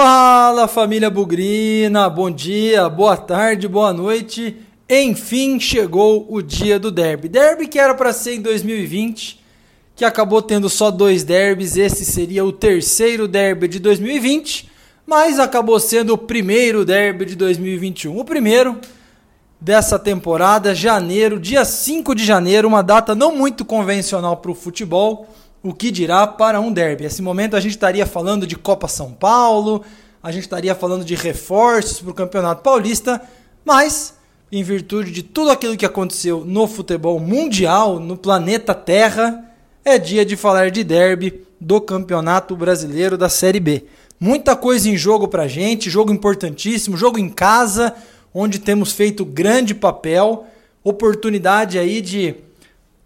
Fala família Bugrina, bom dia, boa tarde, boa noite. Enfim chegou o dia do derby. Derby que era para ser em 2020, que acabou tendo só dois derbys. Esse seria o terceiro derby de 2020, mas acabou sendo o primeiro derby de 2021. O primeiro dessa temporada, janeiro, dia 5 de janeiro, uma data não muito convencional para o futebol o que dirá para um derby. Nesse momento a gente estaria falando de Copa São Paulo, a gente estaria falando de reforços para o Campeonato Paulista, mas em virtude de tudo aquilo que aconteceu no futebol mundial, no planeta Terra, é dia de falar de derby do Campeonato Brasileiro da Série B. Muita coisa em jogo para gente, jogo importantíssimo, jogo em casa, onde temos feito grande papel, oportunidade aí de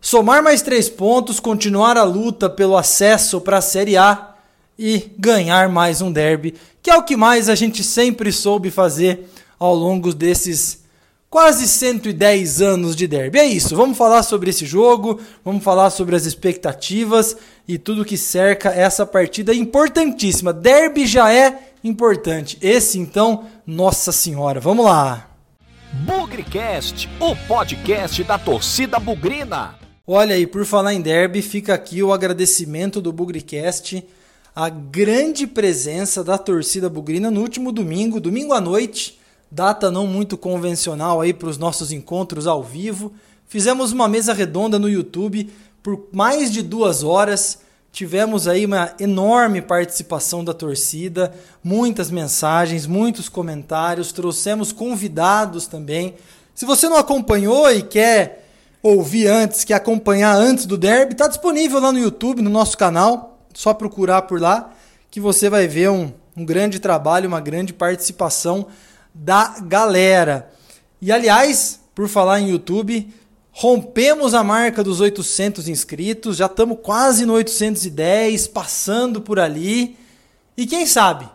somar mais três pontos, continuar a luta pelo acesso para a Série A e ganhar mais um derby, que é o que mais a gente sempre soube fazer ao longo desses quase 110 anos de derby. É isso, vamos falar sobre esse jogo, vamos falar sobre as expectativas e tudo que cerca essa partida importantíssima. Derby já é importante, esse então, nossa senhora, vamos lá. Bugrecast, o podcast da torcida bugrina. Olha aí, por falar em derby, fica aqui o agradecimento do Bugricast, a grande presença da torcida bugrina no último domingo, domingo à noite, data não muito convencional aí para os nossos encontros ao vivo. Fizemos uma mesa redonda no YouTube por mais de duas horas. Tivemos aí uma enorme participação da torcida, muitas mensagens, muitos comentários, trouxemos convidados também. Se você não acompanhou e quer ouvir antes, que acompanhar antes do derby, está disponível lá no YouTube, no nosso canal. Só procurar por lá que você vai ver um, um grande trabalho, uma grande participação da galera. E aliás, por falar em YouTube, rompemos a marca dos 800 inscritos, já estamos quase no 810, passando por ali. E quem sabe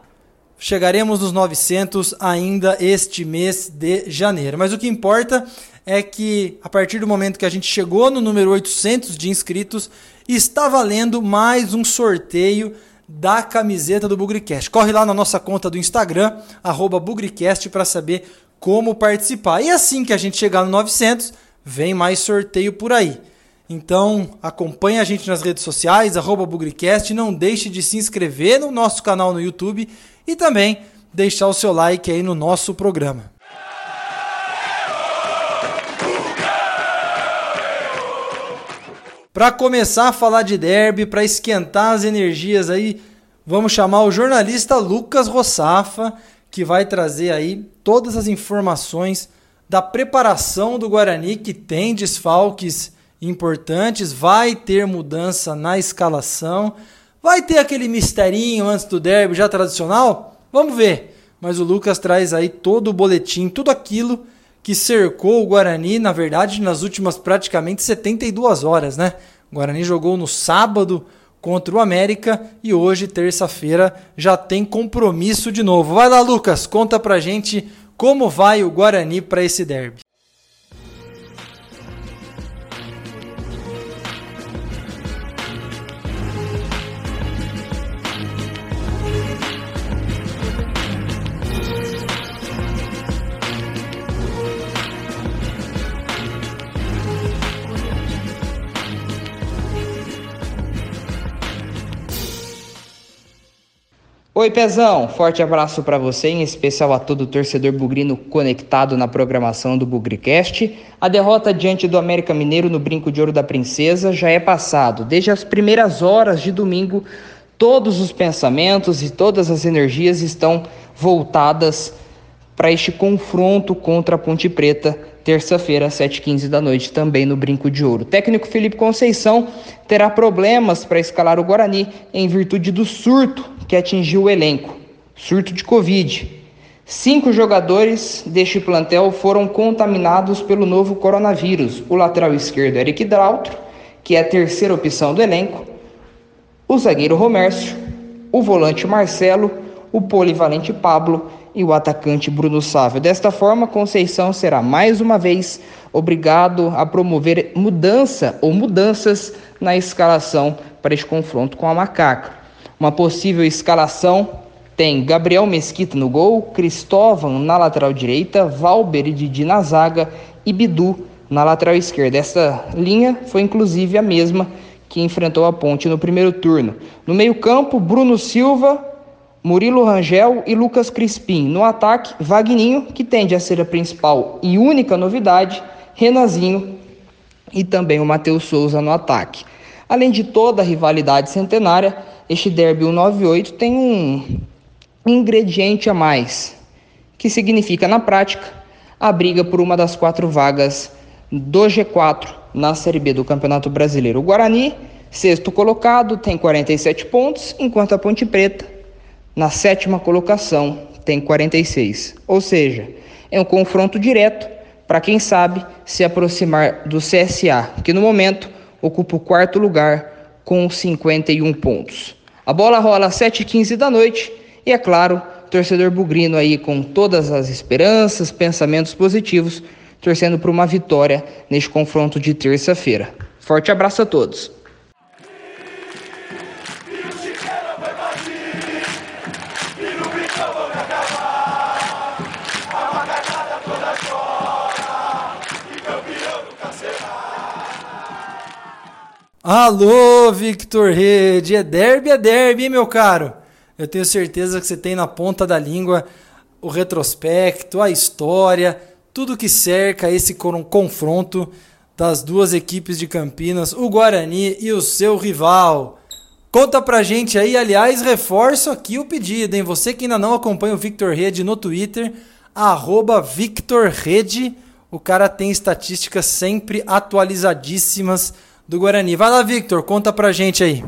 chegaremos nos 900 ainda este mês de janeiro. Mas o que importa é que a partir do momento que a gente chegou no número 800 de inscritos, está valendo mais um sorteio da camiseta do Bugricast. Corre lá na nossa conta do Instagram, Bugricast, para saber como participar. E assim que a gente chegar no 900, vem mais sorteio por aí. Então acompanhe a gente nas redes sociais, Bugricast, não deixe de se inscrever no nosso canal no YouTube e também deixar o seu like aí no nosso programa. Para começar a falar de derby, para esquentar as energias aí, vamos chamar o jornalista Lucas Rossafa, que vai trazer aí todas as informações da preparação do Guarani, que tem desfalques importantes, vai ter mudança na escalação, vai ter aquele misterinho antes do derby já tradicional? Vamos ver. Mas o Lucas traz aí todo o boletim, tudo aquilo que cercou o Guarani, na verdade, nas últimas praticamente 72 horas, né? O Guarani jogou no sábado contra o América e hoje, terça-feira, já tem compromisso de novo. Vai lá, Lucas, conta pra gente como vai o Guarani para esse derby. Oi, Pezão, forte abraço para você, em especial a todo torcedor bugrino conectado na programação do Bugricast. A derrota diante do América Mineiro no Brinco de Ouro da Princesa já é passado. Desde as primeiras horas de domingo, todos os pensamentos e todas as energias estão voltadas para este confronto contra a Ponte Preta, terça-feira, às 7h15 da noite, também no Brinco de Ouro. O técnico Felipe Conceição terá problemas para escalar o Guarani em virtude do surto que atingiu o elenco, surto de Covid. Cinco jogadores deste plantel foram contaminados pelo novo coronavírus. O lateral esquerdo Eric Drautro, que é a terceira opção do elenco, o zagueiro Romércio, o volante Marcelo, o polivalente Pablo e o atacante Bruno Sávio. Desta forma, Conceição será mais uma vez obrigado a promover mudança ou mudanças na escalação para este confronto com a Macaca uma possível escalação tem Gabriel Mesquita no gol, Cristóvão na lateral direita, Valber e Didi na zaga e Bidu na lateral esquerda. Essa linha foi inclusive a mesma que enfrentou a Ponte no primeiro turno. No meio-campo, Bruno Silva, Murilo Rangel e Lucas Crispim. No ataque, Vagninho, que tende a ser a principal e única novidade, Renazinho e também o Matheus Souza no ataque. Além de toda a rivalidade centenária, este derby 198 tem um ingrediente a mais, que significa na prática a briga por uma das quatro vagas do G4 na Série B do Campeonato Brasileiro. O Guarani, sexto colocado, tem 47 pontos, enquanto a Ponte Preta, na sétima colocação, tem 46. Ou seja, é um confronto direto para quem sabe se aproximar do CSA, que no momento ocupa o quarto lugar com 51 pontos. A bola rola às 7h15 da noite e, é claro, torcedor bugrino aí com todas as esperanças, pensamentos positivos, torcendo por uma vitória neste confronto de terça-feira. Forte abraço a todos. Alô, Victor Rede, é derby, é derby, hein, meu caro? Eu tenho certeza que você tem na ponta da língua o retrospecto, a história, tudo que cerca esse confronto das duas equipes de Campinas, o Guarani e o seu rival. Conta pra gente aí, aliás, reforço aqui o pedido, hein? Você que ainda não acompanha o Victor Rede no Twitter, arroba o cara tem estatísticas sempre atualizadíssimas do Guarani. Vai lá, Victor, conta pra gente aí.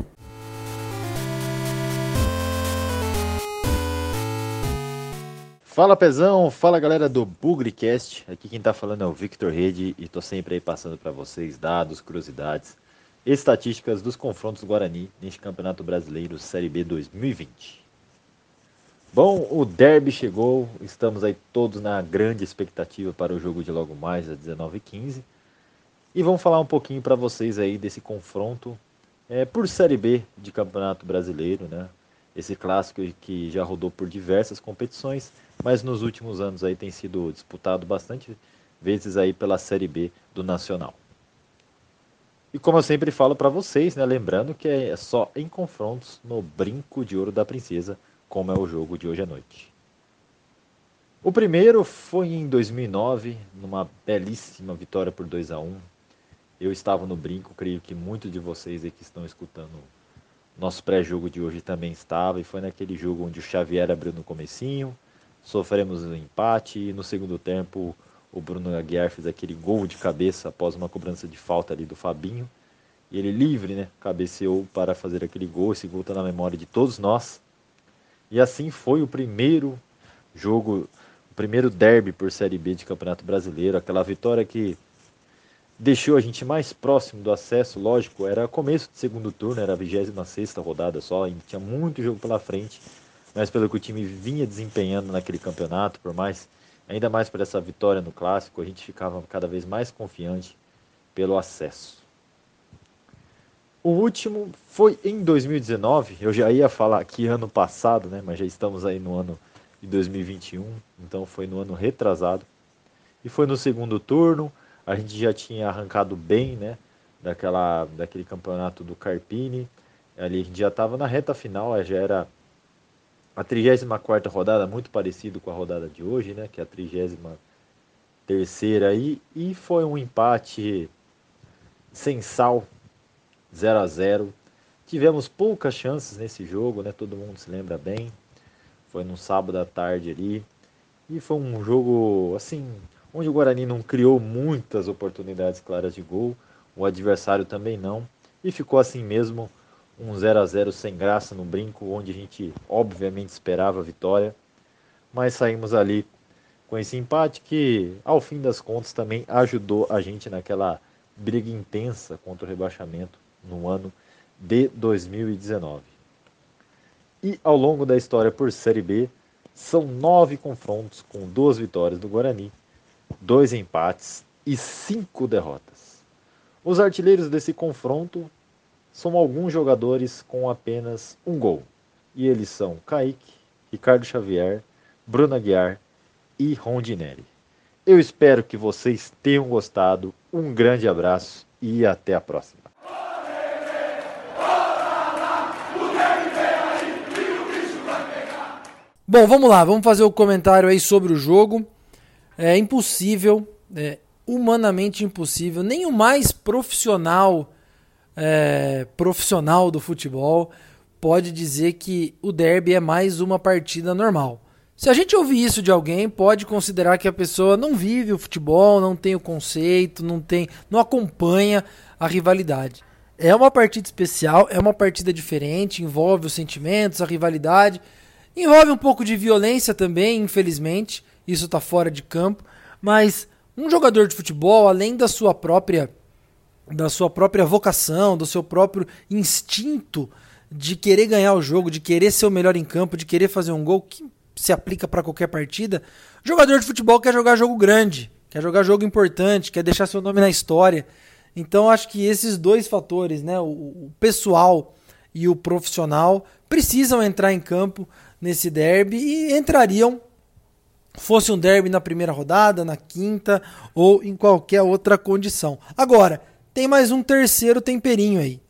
Fala Pezão, fala galera do Bugrecast. Aqui quem tá falando é o Victor Rede e tô sempre aí passando para vocês dados, curiosidades, estatísticas dos confrontos do Guarani neste Campeonato Brasileiro Série B 2020. Bom, o derby chegou, estamos aí todos na grande expectativa para o jogo de logo mais às 19h15. E vamos falar um pouquinho para vocês aí desse confronto é, por Série B de Campeonato Brasileiro, né? Esse clássico que já rodou por diversas competições, mas nos últimos anos aí tem sido disputado bastante vezes aí pela Série B do Nacional. E como eu sempre falo para vocês, né, lembrando que é só em confrontos no Brinco de Ouro da Princesa, como é o jogo de hoje à noite. O primeiro foi em 2009, numa belíssima vitória por 2 a 1 eu estava no brinco, creio que muitos de vocês aí que estão escutando nosso pré-jogo de hoje também estava, e foi naquele jogo onde o Xavier abriu no comecinho, sofremos um empate e no segundo tempo o Bruno Aguiar fez aquele gol de cabeça após uma cobrança de falta ali do Fabinho. E ele livre, né, cabeceou para fazer aquele gol, esse gol está na memória de todos nós. E assim foi o primeiro jogo, o primeiro derby por Série B de Campeonato Brasileiro, aquela vitória que deixou a gente mais próximo do acesso, lógico, era começo de segundo turno, era a 26 rodada só, e tinha muito jogo pela frente, mas pelo que o time vinha desempenhando naquele campeonato, por mais, ainda mais por essa vitória no clássico, a gente ficava cada vez mais confiante pelo acesso. O último foi em 2019, eu já ia falar aqui ano passado, né, mas já estamos aí no ano de 2021, então foi no ano retrasado. E foi no segundo turno, a gente já tinha arrancado bem, né? Daquela, daquele campeonato do Carpini. Ali a gente já estava na reta final, já era a 34 rodada, muito parecido com a rodada de hoje, né? Que é a 33 terceira aí. E foi um empate sem sal, 0 a 0 Tivemos poucas chances nesse jogo, né? Todo mundo se lembra bem. Foi num sábado à tarde ali. E foi um jogo, assim, onde o Guarani não criou muitas oportunidades claras de gol, o adversário também não, e ficou assim mesmo um 0 a 0 sem graça no brinco, onde a gente obviamente esperava a vitória, mas saímos ali com esse empate que, ao fim das contas, também ajudou a gente naquela briga intensa contra o rebaixamento no ano de 2019. E ao longo da história por Série B, são nove confrontos com duas vitórias do Guarani dois empates e cinco derrotas. Os artilheiros desse confronto são alguns jogadores com apenas um gol. E eles são Kaique, Ricardo Xavier, Bruno Aguiar e Rondinelli. Eu espero que vocês tenham gostado. Um grande abraço e até a próxima. Bom, vamos lá, vamos fazer o comentário aí sobre o jogo. É impossível, é humanamente impossível, nem o mais profissional é, profissional do futebol pode dizer que o derby é mais uma partida normal. Se a gente ouvir isso de alguém, pode considerar que a pessoa não vive o futebol, não tem o conceito, não tem, não acompanha a rivalidade. É uma partida especial, é uma partida diferente, envolve os sentimentos, a rivalidade. Envolve um pouco de violência também, infelizmente, isso está fora de campo, mas um jogador de futebol, além da sua própria da sua própria vocação, do seu próprio instinto de querer ganhar o jogo, de querer ser o melhor em campo, de querer fazer um gol que se aplica para qualquer partida. Jogador de futebol quer jogar jogo grande, quer jogar jogo importante, quer deixar seu nome na história. Então acho que esses dois fatores, né, o, o pessoal e o profissional, precisam entrar em campo nesse derby e entrariam fosse um derby na primeira rodada, na quinta ou em qualquer outra condição. Agora, tem mais um terceiro temperinho aí,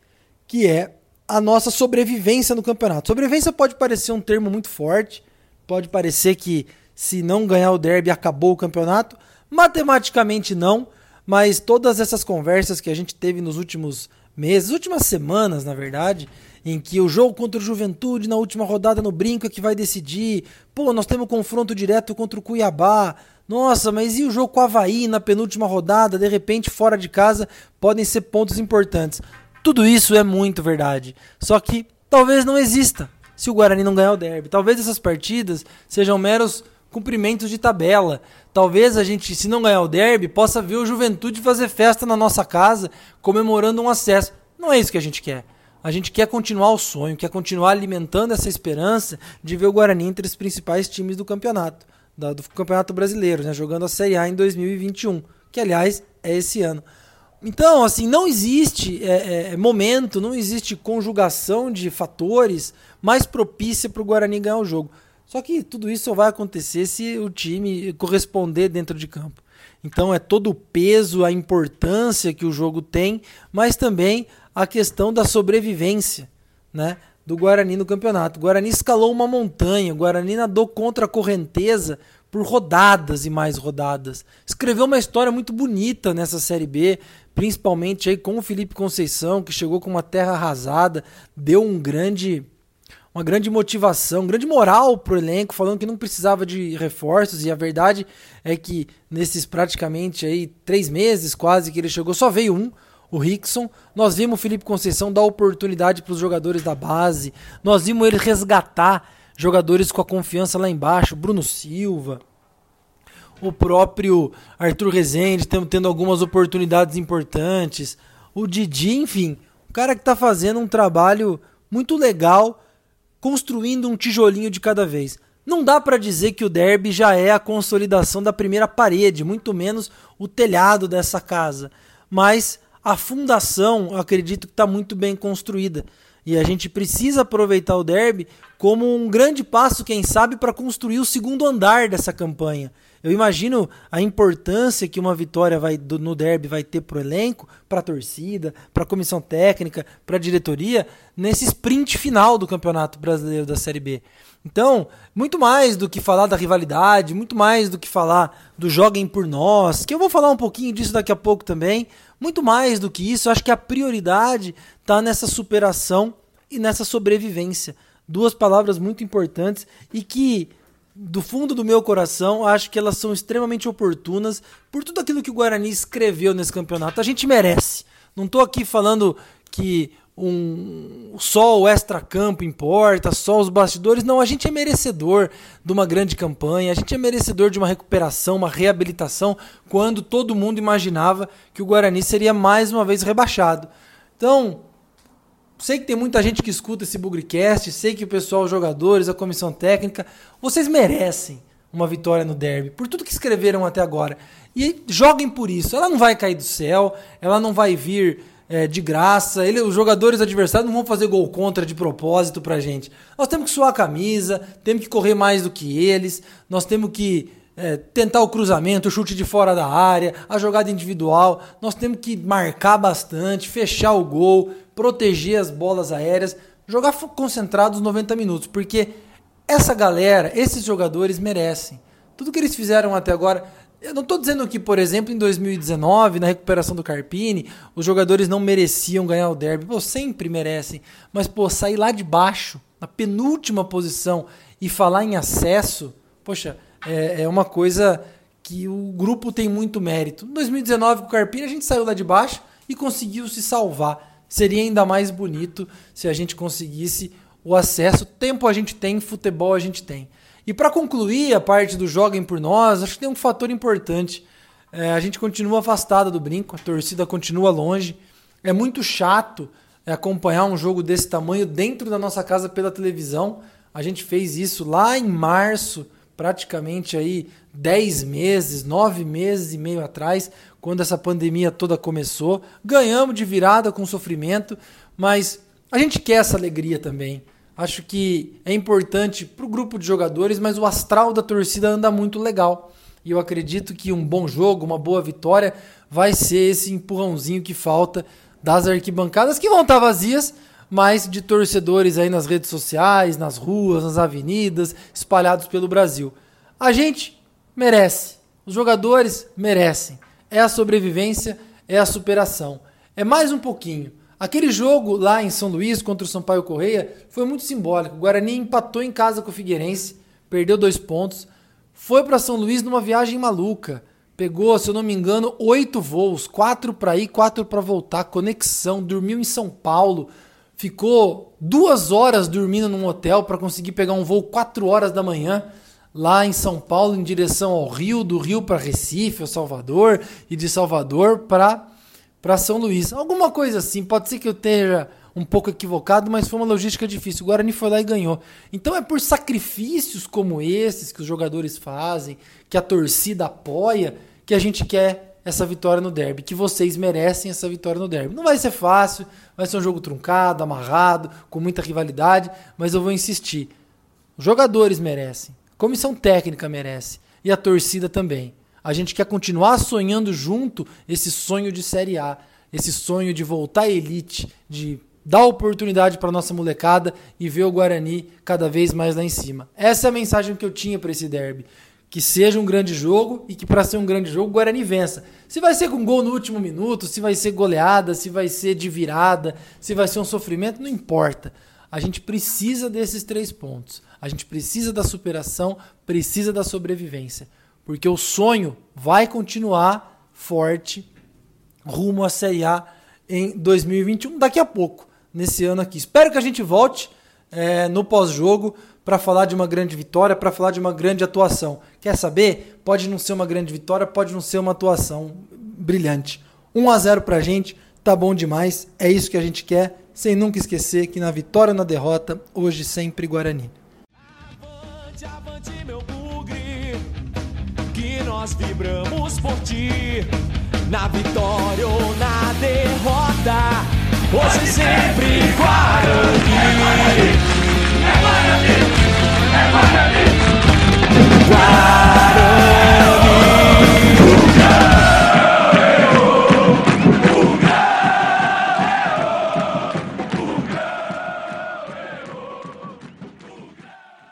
que é a nossa sobrevivência no campeonato. Sobrevivência pode parecer um termo muito forte, pode parecer que se não ganhar o derby acabou o campeonato. Matematicamente não, mas todas essas conversas que a gente teve nos últimos meses, últimas semanas, na verdade, em que o jogo contra o Juventude na última rodada no Brinco é que vai decidir. Pô, nós temos confronto direto contra o Cuiabá. Nossa, mas e o jogo com o Havaí na penúltima rodada? De repente, fora de casa, podem ser pontos importantes. Tudo isso é muito verdade. Só que talvez não exista se o Guarani não ganhar o derby. Talvez essas partidas sejam meros cumprimentos de tabela. Talvez a gente, se não ganhar o derby, possa ver o Juventude fazer festa na nossa casa, comemorando um acesso. Não é isso que a gente quer. A gente quer continuar o sonho, quer continuar alimentando essa esperança de ver o Guarani entre os principais times do campeonato, do Campeonato Brasileiro, né, jogando a Série A em 2021, que aliás é esse ano. Então, assim, não existe é, é, é momento, não existe conjugação de fatores mais propícia para o Guarani ganhar o jogo. Só que tudo isso só vai acontecer se o time corresponder dentro de campo. Então é todo o peso, a importância que o jogo tem, mas também a questão da sobrevivência, né? Do Guarani no campeonato. O Guarani escalou uma montanha, o Guarani nadou contra a correnteza por rodadas e mais rodadas. Escreveu uma história muito bonita nessa Série B, principalmente aí com o Felipe Conceição, que chegou com uma terra arrasada, deu um grande uma grande motivação, grande moral pro elenco, falando que não precisava de reforços, e a verdade é que nesses praticamente aí três meses quase que ele chegou, só veio um, o Rickson. Nós vimos o Felipe Conceição dar oportunidade para os jogadores da base. Nós vimos ele resgatar jogadores com a confiança lá embaixo. Bruno Silva. O próprio Arthur Rezende tendo algumas oportunidades importantes. O Didi, enfim. O cara que está fazendo um trabalho muito legal, construindo um tijolinho de cada vez. Não dá para dizer que o derby já é a consolidação da primeira parede, muito menos o telhado dessa casa. Mas a fundação, acredito que está muito bem construída. E a gente precisa aproveitar o derby como um grande passo, quem sabe, para construir o segundo andar dessa campanha. Eu imagino a importância que uma vitória vai, do, no derby vai ter para o elenco, para a torcida, para a comissão técnica, para a diretoria, nesse sprint final do Campeonato Brasileiro da Série B. Então, muito mais do que falar da rivalidade, muito mais do que falar do joguem por nós, que eu vou falar um pouquinho disso daqui a pouco também, muito mais do que isso, acho que a prioridade está nessa superação e nessa sobrevivência. Duas palavras muito importantes e que, do fundo do meu coração, acho que elas são extremamente oportunas por tudo aquilo que o Guarani escreveu nesse campeonato. A gente merece. Não estou aqui falando que um, só o extra-campo importa, só os bastidores. Não, a gente é merecedor de uma grande campanha, a gente é merecedor de uma recuperação, uma reabilitação, quando todo mundo imaginava que o Guarani seria mais uma vez rebaixado. Então, sei que tem muita gente que escuta esse Bugrecast, sei que o pessoal, os jogadores, a comissão técnica, vocês merecem uma vitória no derby, por tudo que escreveram até agora. E joguem por isso. Ela não vai cair do céu, ela não vai vir é, de graça. Ele, os jogadores adversários não vão fazer gol contra de propósito pra gente. Nós temos que suar a camisa, temos que correr mais do que eles, nós temos que é, tentar o cruzamento, o chute de fora da área, a jogada individual. Nós temos que marcar bastante, fechar o gol, proteger as bolas aéreas, jogar concentrados 90 minutos, porque essa galera, esses jogadores merecem. Tudo que eles fizeram até agora, eu não estou dizendo que, por exemplo, em 2019, na recuperação do Carpini, os jogadores não mereciam ganhar o derby. Pô, sempre merecem. Mas, pô, sair lá de baixo, na penúltima posição, e falar em acesso, poxa, é, é uma coisa que o grupo tem muito mérito. Em 2019, com o Carpini, a gente saiu lá de baixo e conseguiu se salvar. Seria ainda mais bonito se a gente conseguisse o acesso. Tempo a gente tem, futebol a gente tem. E para concluir a parte do Joguem por Nós, acho que tem um fator importante. É, a gente continua afastada do brinco, a torcida continua longe. É muito chato é, acompanhar um jogo desse tamanho dentro da nossa casa pela televisão. A gente fez isso lá em março, praticamente aí 10 meses, 9 meses e meio atrás, quando essa pandemia toda começou. Ganhamos de virada com sofrimento, mas a gente quer essa alegria também. Acho que é importante para o grupo de jogadores, mas o astral da torcida anda muito legal. E eu acredito que um bom jogo, uma boa vitória, vai ser esse empurrãozinho que falta das arquibancadas, que vão estar vazias, mas de torcedores aí nas redes sociais, nas ruas, nas avenidas, espalhados pelo Brasil. A gente merece, os jogadores merecem. É a sobrevivência, é a superação. É mais um pouquinho. Aquele jogo lá em São Luís contra o Sampaio Correia foi muito simbólico. O Guarani empatou em casa com o Figueirense, perdeu dois pontos, foi para São Luís numa viagem maluca. Pegou, se eu não me engano, oito voos, quatro para ir, quatro para voltar, conexão, dormiu em São Paulo, ficou duas horas dormindo num hotel para conseguir pegar um voo quatro horas da manhã lá em São Paulo em direção ao Rio, do Rio para Recife, ou Salvador, e de Salvador para para São Luís. Alguma coisa assim, pode ser que eu esteja um pouco equivocado, mas foi uma logística difícil. O Guarani foi lá e ganhou. Então é por sacrifícios como esses que os jogadores fazem, que a torcida apoia, que a gente quer essa vitória no derby, que vocês merecem essa vitória no derby. Não vai ser fácil, vai ser um jogo truncado, amarrado, com muita rivalidade, mas eu vou insistir. Os jogadores merecem, a comissão técnica merece e a torcida também. A gente quer continuar sonhando junto esse sonho de Série A, esse sonho de voltar à elite, de dar oportunidade para nossa molecada e ver o Guarani cada vez mais lá em cima. Essa é a mensagem que eu tinha para esse derby. Que seja um grande jogo e que para ser um grande jogo o Guarani vença. Se vai ser com gol no último minuto, se vai ser goleada, se vai ser de virada, se vai ser um sofrimento, não importa. A gente precisa desses três pontos. A gente precisa da superação, precisa da sobrevivência porque o sonho vai continuar forte rumo à Série A em 2021, daqui a pouco, nesse ano aqui. Espero que a gente volte é, no pós-jogo para falar de uma grande vitória, para falar de uma grande atuação. Quer saber? Pode não ser uma grande vitória, pode não ser uma atuação brilhante. 1 a 0 para a gente, tá bom demais. É isso que a gente quer, sem nunca esquecer que na vitória ou na derrota, hoje sempre Guarani. Avante, avante, meu nós vibramos por ti, na vitória ou na derrota, hoje e sempre Guarani. É Guarani, é Guarani, Guarani.